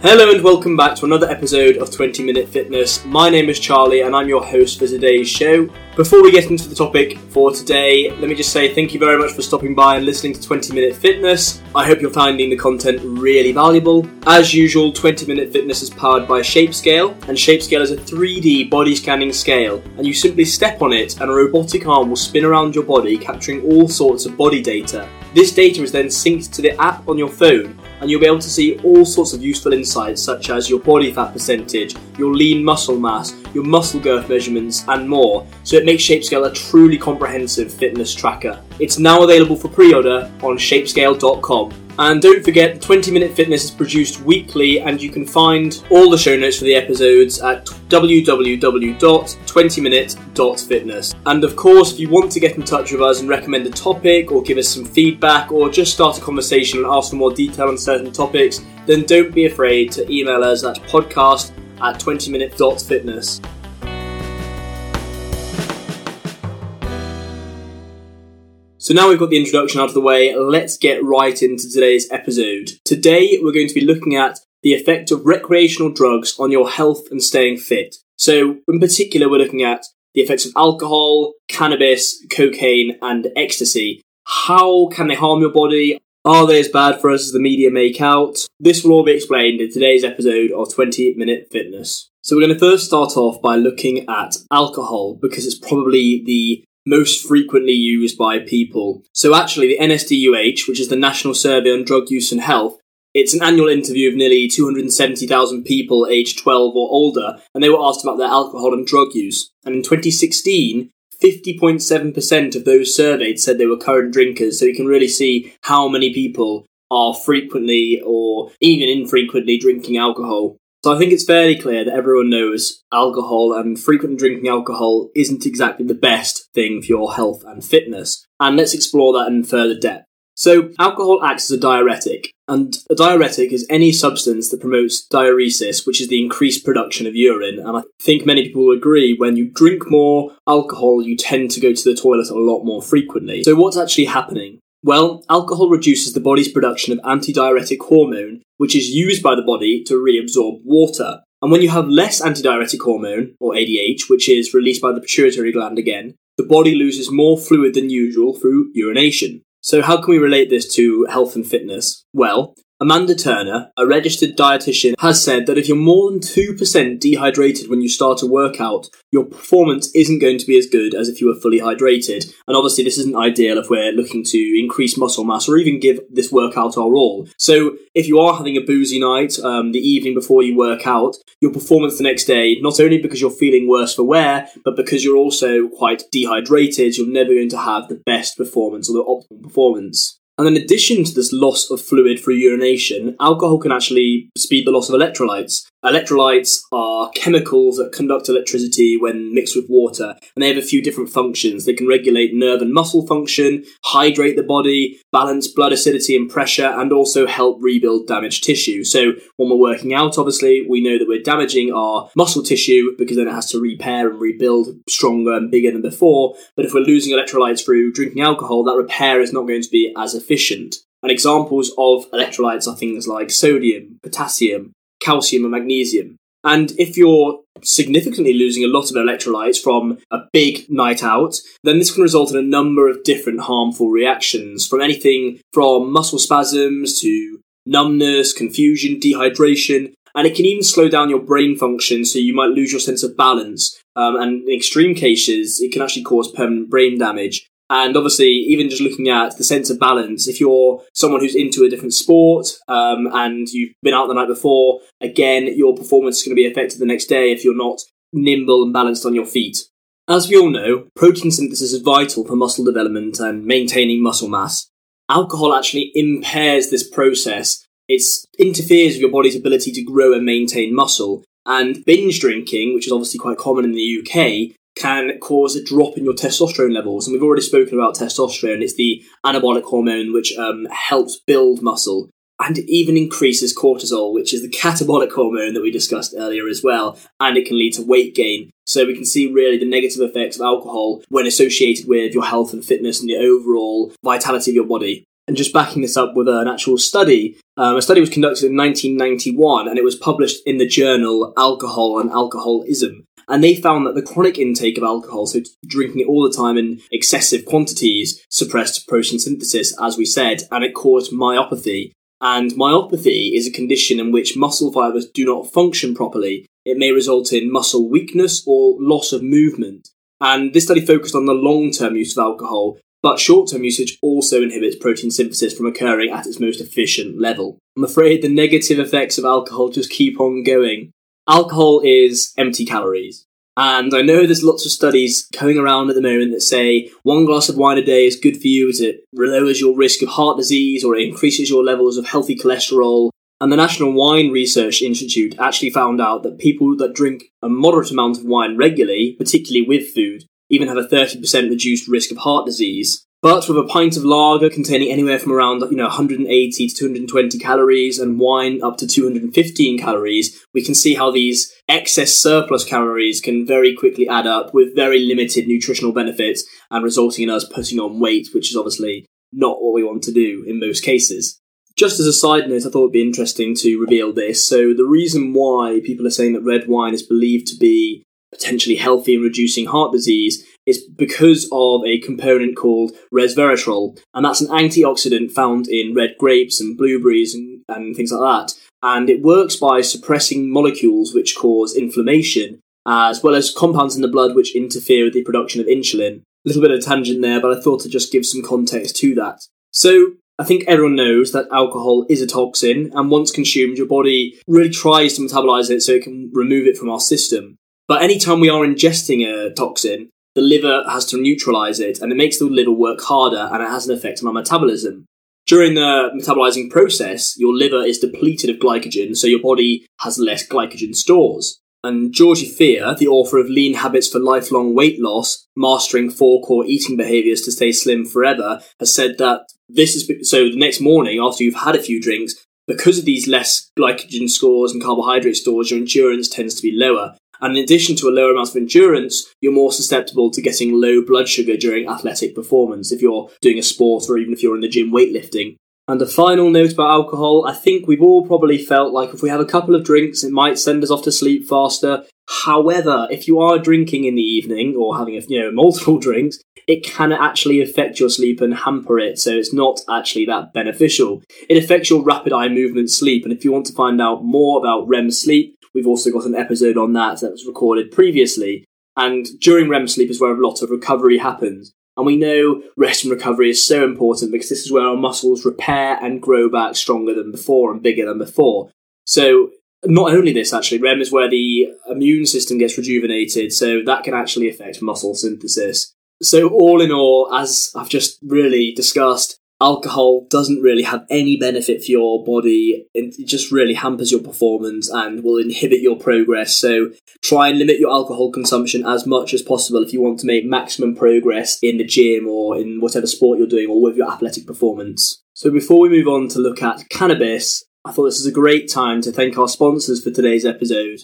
Hello and welcome back to another episode of 20 Minute Fitness. My name is Charlie and I'm your host for today's show. Before we get into the topic for today, let me just say thank you very much for stopping by and listening to 20 Minute Fitness. I hope you're finding the content really valuable. As usual, 20 Minute Fitness is powered by Shapescale, and Shapescale is a 3D body scanning scale, and you simply step on it and a robotic arm will spin around your body, capturing all sorts of body data. This data is then synced to the app on your phone, and you'll be able to see all sorts of useful insights such as your body fat percentage, your lean muscle mass, your muscle girth measurements, and more. So it makes Shapescale a truly comprehensive fitness tracker. It's now available for pre order on shapescale.com. And don't forget, the 20 Minute Fitness is produced weekly, and you can find all the show notes for the episodes at www.20minute.fitness. And of course, if you want to get in touch with us and recommend a topic, or give us some feedback, or just start a conversation and ask for more detail on certain topics, then don't be afraid to email us at podcast at 20minute.fitness. So now we've got the introduction out of the way, let's get right into today's episode. Today we're going to be looking at the effect of recreational drugs on your health and staying fit. So in particular we're looking at the effects of alcohol, cannabis, cocaine and ecstasy. How can they harm your body? Are they as bad for us as the media make out? This will all be explained in today's episode of 20 Minute Fitness. So we're going to first start off by looking at alcohol because it's probably the most frequently used by people. So actually, the NSDUH, which is the National Survey on Drug Use and Health, it's an annual interview of nearly 270,000 people aged 12 or older, and they were asked about their alcohol and drug use. And in 2016, 50.7% of those surveyed said they were current drinkers, so you can really see how many people are frequently or even infrequently drinking alcohol. So I think it's fairly clear that everyone knows alcohol and frequent drinking alcohol isn't exactly the best thing for your health and fitness. And let's explore that in further depth. So, alcohol acts as a diuretic, and a diuretic is any substance that promotes diuresis, which is the increased production of urine. And I think many people will agree when you drink more alcohol, you tend to go to the toilet a lot more frequently. So, what's actually happening? Well, alcohol reduces the body's production of antidiuretic hormone, which is used by the body to reabsorb water. And when you have less antidiuretic hormone, or ADH, which is released by the pituitary gland again, the body loses more fluid than usual through urination. So, how can we relate this to health and fitness? Well, Amanda Turner, a registered dietitian, has said that if you're more than 2% dehydrated when you start a workout, your performance isn't going to be as good as if you were fully hydrated. And obviously, this isn't ideal if we're looking to increase muscle mass or even give this workout our all. So, if you are having a boozy night um, the evening before you work out, your performance the next day, not only because you're feeling worse for wear, but because you're also quite dehydrated, you're never going to have the best performance or the optimal performance. And in addition to this loss of fluid through urination, alcohol can actually speed the loss of electrolytes. Electrolytes are chemicals that conduct electricity when mixed with water, and they have a few different functions. They can regulate nerve and muscle function, hydrate the body, balance blood acidity and pressure, and also help rebuild damaged tissue. So, when we're working out, obviously, we know that we're damaging our muscle tissue because then it has to repair and rebuild stronger and bigger than before. But if we're losing electrolytes through drinking alcohol, that repair is not going to be as efficient. And examples of electrolytes are things like sodium, potassium, calcium and magnesium. And if you're significantly losing a lot of electrolytes from a big night out, then this can result in a number of different harmful reactions from anything from muscle spasms to numbness, confusion, dehydration, and it can even slow down your brain function so you might lose your sense of balance. Um, and in extreme cases, it can actually cause permanent brain damage. And obviously, even just looking at the sense of balance, if you're someone who's into a different sport um, and you've been out the night before, again, your performance is going to be affected the next day if you're not nimble and balanced on your feet. As we all know, protein synthesis is vital for muscle development and maintaining muscle mass. Alcohol actually impairs this process. It interferes with your body's ability to grow and maintain muscle. And binge drinking, which is obviously quite common in the UK, can cause a drop in your testosterone levels. And we've already spoken about testosterone. It's the anabolic hormone which um, helps build muscle. And it even increases cortisol, which is the catabolic hormone that we discussed earlier as well. And it can lead to weight gain. So we can see really the negative effects of alcohol when associated with your health and fitness and the overall vitality of your body. And just backing this up with an actual study, um, a study was conducted in 1991 and it was published in the journal Alcohol and Alcoholism. And they found that the chronic intake of alcohol, so drinking it all the time in excessive quantities, suppressed protein synthesis, as we said, and it caused myopathy. And myopathy is a condition in which muscle fibers do not function properly. It may result in muscle weakness or loss of movement. And this study focused on the long term use of alcohol, but short term usage also inhibits protein synthesis from occurring at its most efficient level. I'm afraid the negative effects of alcohol just keep on going. Alcohol is empty calories. And I know there's lots of studies going around at the moment that say one glass of wine a day is good for you as it lowers your risk of heart disease or it increases your levels of healthy cholesterol. And the National Wine Research Institute actually found out that people that drink a moderate amount of wine regularly, particularly with food, even have a 30% reduced risk of heart disease. But with a pint of lager containing anywhere from around you know 180 to 220 calories and wine up to 215 calories, we can see how these excess surplus calories can very quickly add up with very limited nutritional benefits and resulting in us putting on weight, which is obviously not what we want to do in most cases. Just as a side note, I thought it'd be interesting to reveal this. So the reason why people are saying that red wine is believed to be potentially healthy in reducing heart disease is because of a component called resveratrol, and that's an antioxidant found in red grapes and blueberries and, and things like that. And it works by suppressing molecules which cause inflammation, as well as compounds in the blood which interfere with the production of insulin. A little bit of tangent there, but I thought to just give some context to that. So, I think everyone knows that alcohol is a toxin, and once consumed, your body really tries to metabolize it so it can remove it from our system. But anytime we are ingesting a toxin, the liver has to neutralize it and it makes the liver work harder and it has an effect on our metabolism. During the metabolizing process, your liver is depleted of glycogen, so your body has less glycogen stores. And Georgie Fear, the author of Lean Habits for Lifelong Weight Loss, Mastering Four Core Eating Behaviors to Stay Slim Forever, has said that this is so the next morning after you've had a few drinks, because of these less glycogen scores and carbohydrate stores, your endurance tends to be lower. And in addition to a lower amount of endurance, you're more susceptible to getting low blood sugar during athletic performance if you're doing a sport or even if you're in the gym weightlifting. And a final note about alcohol I think we've all probably felt like if we have a couple of drinks, it might send us off to sleep faster. However, if you are drinking in the evening or having a, you know multiple drinks, it can actually affect your sleep and hamper it, so it's not actually that beneficial. It affects your rapid eye movement sleep, and if you want to find out more about REM sleep, We've also got an episode on that that was recorded previously. And during REM sleep is where a lot of recovery happens. And we know rest and recovery is so important because this is where our muscles repair and grow back stronger than before and bigger than before. So, not only this, actually, REM is where the immune system gets rejuvenated, so that can actually affect muscle synthesis. So, all in all, as I've just really discussed, alcohol doesn't really have any benefit for your body. It just really hampers your performance and will inhibit your progress. So try and limit your alcohol consumption as much as possible if you want to make maximum progress in the gym or in whatever sport you're doing or with your athletic performance. So before we move on to look at cannabis, I thought this is a great time to thank our sponsors for today's episode.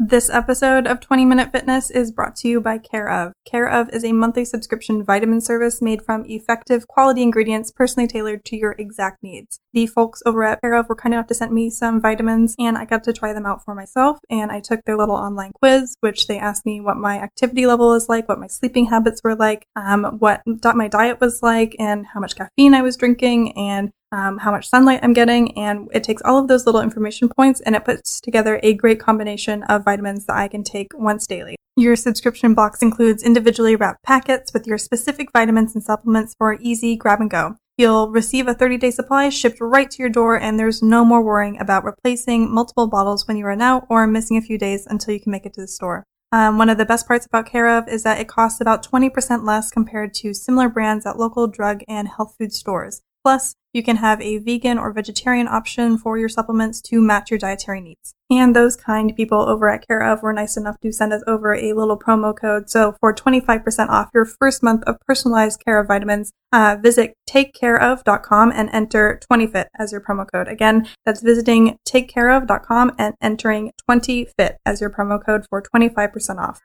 This episode of 20 Minute Fitness is brought to you by Care of. Care of is a monthly subscription vitamin service made from effective quality ingredients personally tailored to your exact needs. The folks over at Care of were kind enough to send me some vitamins and I got to try them out for myself and I took their little online quiz which they asked me what my activity level is like, what my sleeping habits were like, um, what my diet was like and how much caffeine I was drinking and um, how much sunlight I'm getting, and it takes all of those little information points and it puts together a great combination of vitamins that I can take once daily. Your subscription box includes individually wrapped packets with your specific vitamins and supplements for easy grab and go. You'll receive a 30 day supply shipped right to your door, and there's no more worrying about replacing multiple bottles when you run out or missing a few days until you can make it to the store. Um, one of the best parts about Care of is that it costs about 20% less compared to similar brands at local drug and health food stores. Plus, you can have a vegan or vegetarian option for your supplements to match your dietary needs. And those kind people over at Care of were nice enough to send us over a little promo code. So for 25% off your first month of personalized Care of vitamins, uh, visit takecareof.com and enter 20fit as your promo code. Again, that's visiting takecareof.com and entering 20fit as your promo code for 25% off.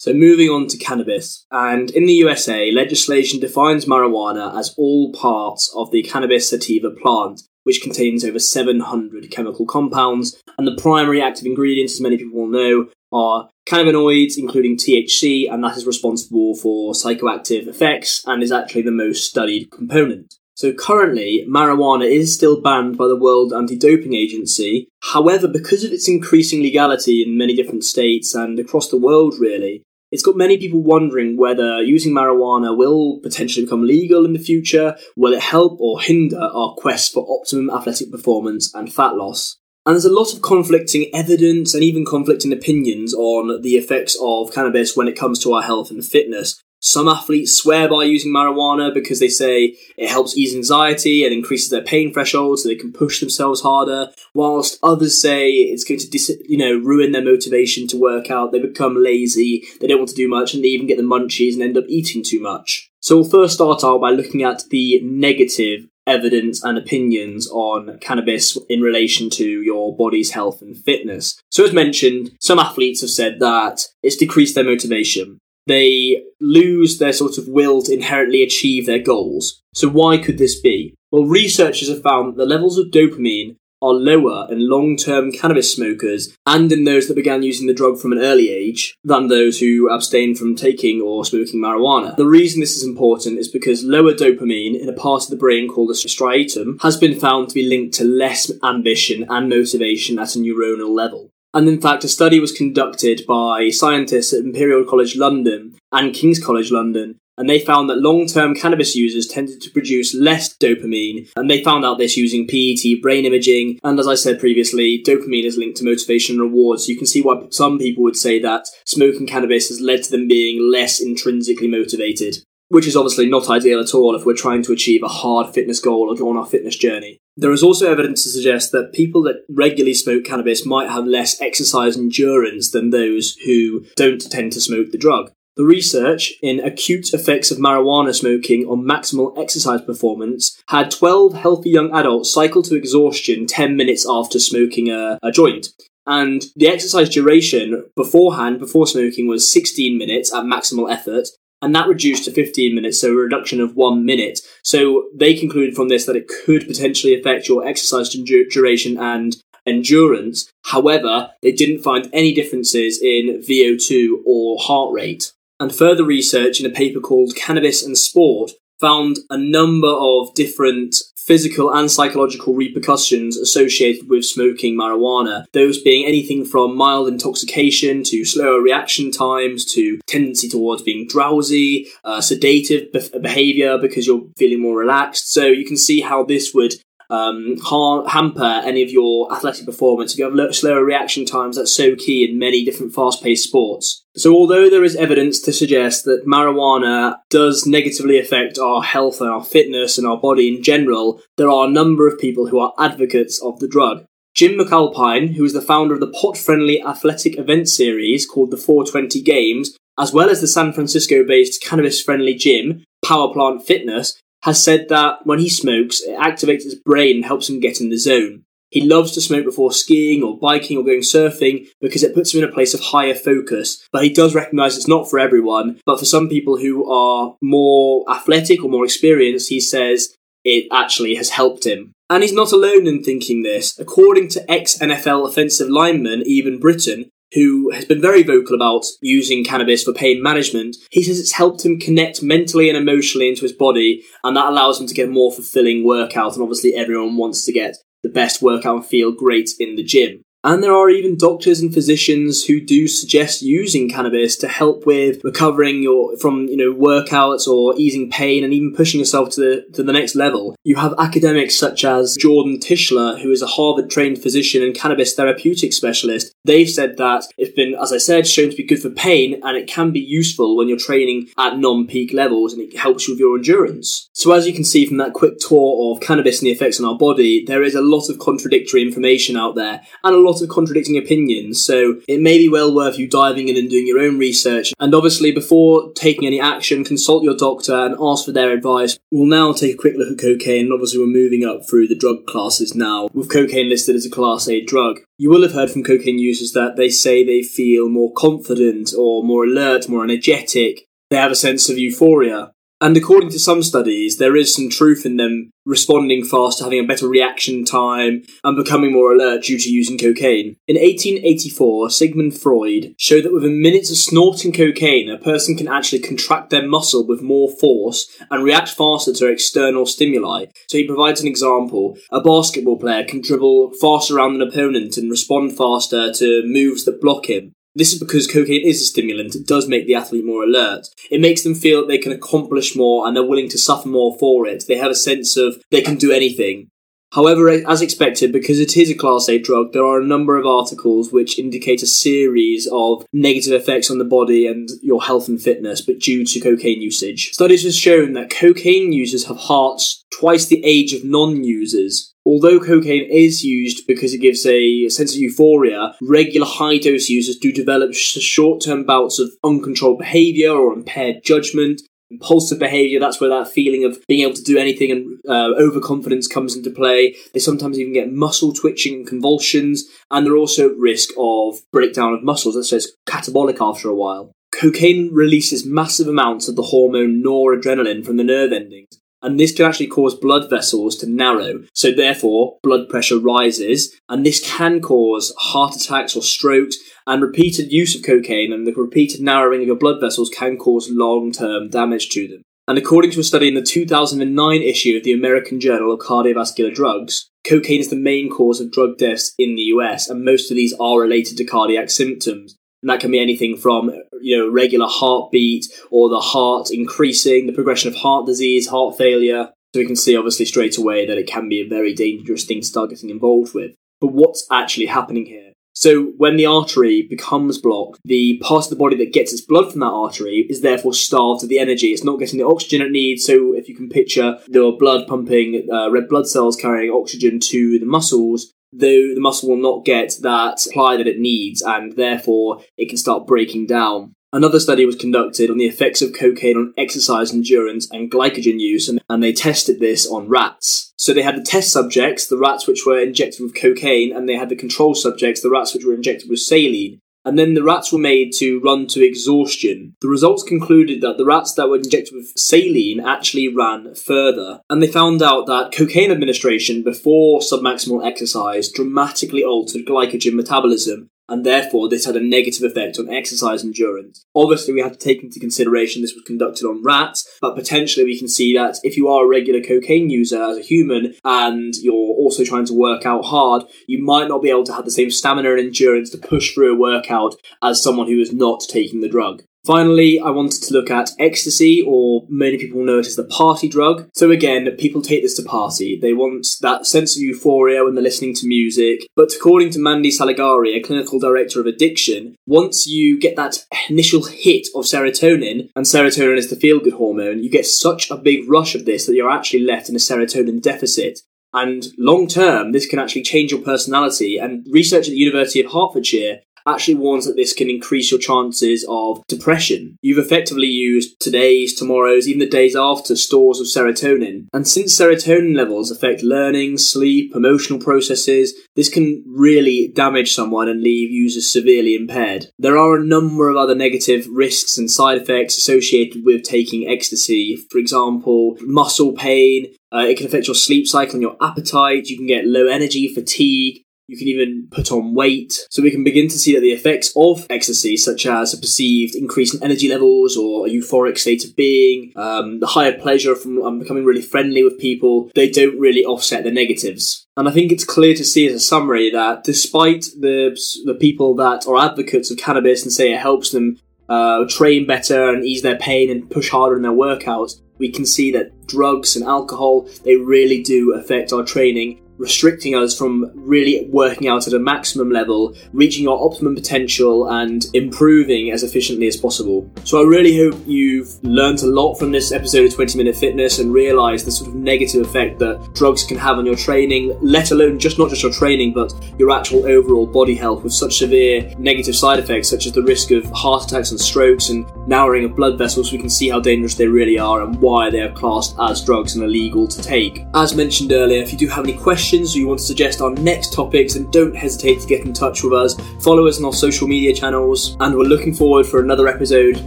So moving on to cannabis, and in the USA, legislation defines marijuana as all parts of the cannabis sativa plant, which contains over 700 chemical compounds, and the primary active ingredients, as many people will know, are cannabinoids, including THC, and that is responsible for psychoactive effects and is actually the most studied component. So currently, marijuana is still banned by the World Anti-Doping Agency. However, because of its increasing legality in many different states and across the world really, it's got many people wondering whether using marijuana will potentially become legal in the future. Will it help or hinder our quest for optimum athletic performance and fat loss? And there's a lot of conflicting evidence and even conflicting opinions on the effects of cannabis when it comes to our health and fitness. Some athletes swear by using marijuana because they say it helps ease anxiety and increases their pain threshold so they can push themselves harder, whilst others say it's going to dis- you know ruin their motivation to work out. They become lazy, they don't want to do much, and they even get the munchies and end up eating too much. So we'll first start out by looking at the negative evidence and opinions on cannabis in relation to your body's health and fitness. So as mentioned, some athletes have said that it's decreased their motivation they lose their sort of will to inherently achieve their goals. So why could this be? Well, researchers have found that the levels of dopamine are lower in long-term cannabis smokers and in those that began using the drug from an early age than those who abstain from taking or smoking marijuana. The reason this is important is because lower dopamine in a part of the brain called the striatum has been found to be linked to less ambition and motivation at a neuronal level. And in fact, a study was conducted by scientists at Imperial College London and King's College London, and they found that long term cannabis users tended to produce less dopamine, and they found out this using PET brain imaging. And as I said previously, dopamine is linked to motivation and reward, so you can see why some people would say that smoking cannabis has led to them being less intrinsically motivated which is obviously not ideal at all if we're trying to achieve a hard fitness goal or go on our fitness journey. There is also evidence to suggest that people that regularly smoke cannabis might have less exercise endurance than those who don't tend to smoke the drug. The research in acute effects of marijuana smoking on maximal exercise performance had 12 healthy young adults cycle to exhaustion 10 minutes after smoking a, a joint. And the exercise duration beforehand, before smoking, was 16 minutes at maximal effort, and that reduced to 15 minutes, so a reduction of one minute. So they concluded from this that it could potentially affect your exercise duration and endurance. However, they didn't find any differences in VO2 or heart rate. And further research in a paper called Cannabis and Sport found a number of different physical and psychological repercussions associated with smoking marijuana, those being anything from mild intoxication to slower reaction times to tendency towards being drowsy, uh, sedative be- behavior because you're feeling more relaxed. So you can see how this would um, ha- hamper any of your athletic performance. If you have slower reaction times, that's so key in many different fast paced sports. So, although there is evidence to suggest that marijuana does negatively affect our health and our fitness and our body in general, there are a number of people who are advocates of the drug. Jim McAlpine, who is the founder of the pot friendly athletic event series called the 420 Games, as well as the San Francisco based cannabis friendly gym, Power Plant Fitness, has said that when he smokes, it activates his brain and helps him get in the zone. He loves to smoke before skiing or biking or going surfing because it puts him in a place of higher focus. But he does recognise it's not for everyone. But for some people who are more athletic or more experienced, he says it actually has helped him. And he's not alone in thinking this. According to ex NFL offensive lineman Eben Britton, who has been very vocal about using cannabis for pain management, he says it's helped him connect mentally and emotionally into his body, and that allows him to get a more fulfilling workout. And obviously, everyone wants to get the best workout and feel great in the gym. And there are even doctors and physicians who do suggest using cannabis to help with recovering your from you know workouts or easing pain and even pushing yourself to the to the next level. You have academics such as Jordan Tischler, who is a Harvard trained physician and cannabis therapeutic specialist. They've said that it's been, as I said, shown to be good for pain and it can be useful when you're training at non-peak levels and it helps you with your endurance. So as you can see from that quick tour of cannabis and the effects on our body, there is a lot of contradictory information out there and a lot lot of contradicting opinions, so it may be well worth you diving in and doing your own research. And obviously, before taking any action, consult your doctor and ask for their advice. We'll now take a quick look at cocaine, and obviously, we're moving up through the drug classes now, with cocaine listed as a Class A drug. You will have heard from cocaine users that they say they feel more confident or more alert, more energetic. They have a sense of euphoria. And according to some studies, there is some truth in them responding faster, having a better reaction time, and becoming more alert due to using cocaine. In 1884, Sigmund Freud showed that within minutes of snorting cocaine, a person can actually contract their muscle with more force and react faster to external stimuli. So he provides an example. A basketball player can dribble faster around an opponent and respond faster to moves that block him. This is because cocaine is a stimulant. It does make the athlete more alert. It makes them feel that they can accomplish more and they're willing to suffer more for it. They have a sense of they can do anything. However, as expected, because it is a Class A drug, there are a number of articles which indicate a series of negative effects on the body and your health and fitness, but due to cocaine usage. Studies have shown that cocaine users have hearts twice the age of non users. Although cocaine is used because it gives a sense of euphoria, regular high dose users do develop short term bouts of uncontrolled behaviour or impaired judgment, impulsive behavior that's where that feeling of being able to do anything and uh, overconfidence comes into play. They sometimes even get muscle twitching and convulsions and they're also at risk of breakdown of muscles. That's says catabolic after a while. Cocaine releases massive amounts of the hormone noradrenaline from the nerve endings and this can actually cause blood vessels to narrow. So therefore, blood pressure rises, and this can cause heart attacks or strokes, and repeated use of cocaine and the repeated narrowing of your blood vessels can cause long-term damage to them. And according to a study in the 2009 issue of the American Journal of Cardiovascular Drugs, cocaine is the main cause of drug deaths in the US, and most of these are related to cardiac symptoms. And that can be anything from, you know, regular heartbeat or the heart increasing, the progression of heart disease, heart failure. So we can see obviously straight away that it can be a very dangerous thing to start getting involved with. But what's actually happening here? So when the artery becomes blocked, the part of the body that gets its blood from that artery is therefore starved of the energy. It's not getting the oxygen it needs. So if you can picture the blood pumping, uh, red blood cells carrying oxygen to the muscles, though the muscle will not get that supply that it needs and therefore it can start breaking down. Another study was conducted on the effects of cocaine on exercise endurance and glycogen use, and, and, they tested this on rats. So they had the test subjects, the rats which were injected with cocaine, and they had the control subjects, the rats which were injected with saline and then the rats were made to run to exhaustion. The results concluded that the rats that were injected with saline actually ran further, and they found out that cocaine administration before submaximal exercise dramatically altered glycogen metabolism and therefore this had a negative effect on exercise endurance. Obviously, we have to take into consideration this was conducted on rats, but potentially we can see that if you are a regular cocaine user as a human and you're also trying to work out hard, you might not be able to have the same stamina and endurance to push through a workout as someone who is not taking the drug. Finally, I wanted to look at ecstasy, or many people know it as the party drug. So again, people take this to party. They want that sense of euphoria when they're listening to music. But according to Mandy Saligari, a clinical director of addiction, once you get that initial hit of serotonin, and serotonin is the feel-good hormone, you get such a big rush of this that you're actually left in a serotonin deficit. And long term, this can actually change your personality. And research at the University of Hertfordshire actually warns that this can increase your chances of depression. You've effectively used today's, tomorrow's, even the days after stores of serotonin. And since serotonin levels affect learning, sleep, emotional processes, this can really damage someone and leave users severely impaired. There are a number of other negative risks and side effects associated with taking ecstasy. For example, muscle pain, uh, it can affect your sleep cycle and your appetite. You can get low energy, fatigue, you can even put on weight. So we can begin to see that the effects of ecstasy, such as a perceived increase in energy levels or a euphoric state of being, um, the higher pleasure from um, becoming really friendly with people, they don't really offset the negatives. And I think it's clear to see as a summary that despite the the people that are advocates of cannabis and say it helps them uh, train better and ease their pain and push harder in their workouts, we can see that drugs and alcohol they really do affect our training restricting us from really working out at a maximum level, reaching our optimum potential, and improving as efficiently as possible. So I really hope you've learned a lot from this episode of 20 Minute Fitness and realized the sort of negative effect that drugs can have on your training, let alone just not just your training, but your actual overall body health with such severe negative side effects such as the risk of heart attacks and strokes and narrowing of blood vessels. We can see how dangerous they really are and why they are classed as drugs and illegal to take. As mentioned earlier, if you do have any questions or you want to suggest our next topics, then don't hesitate to get in touch with us. Follow us on our social media channels, and we're looking forward for another episode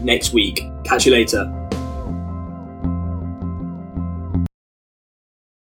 next week. Catch you later.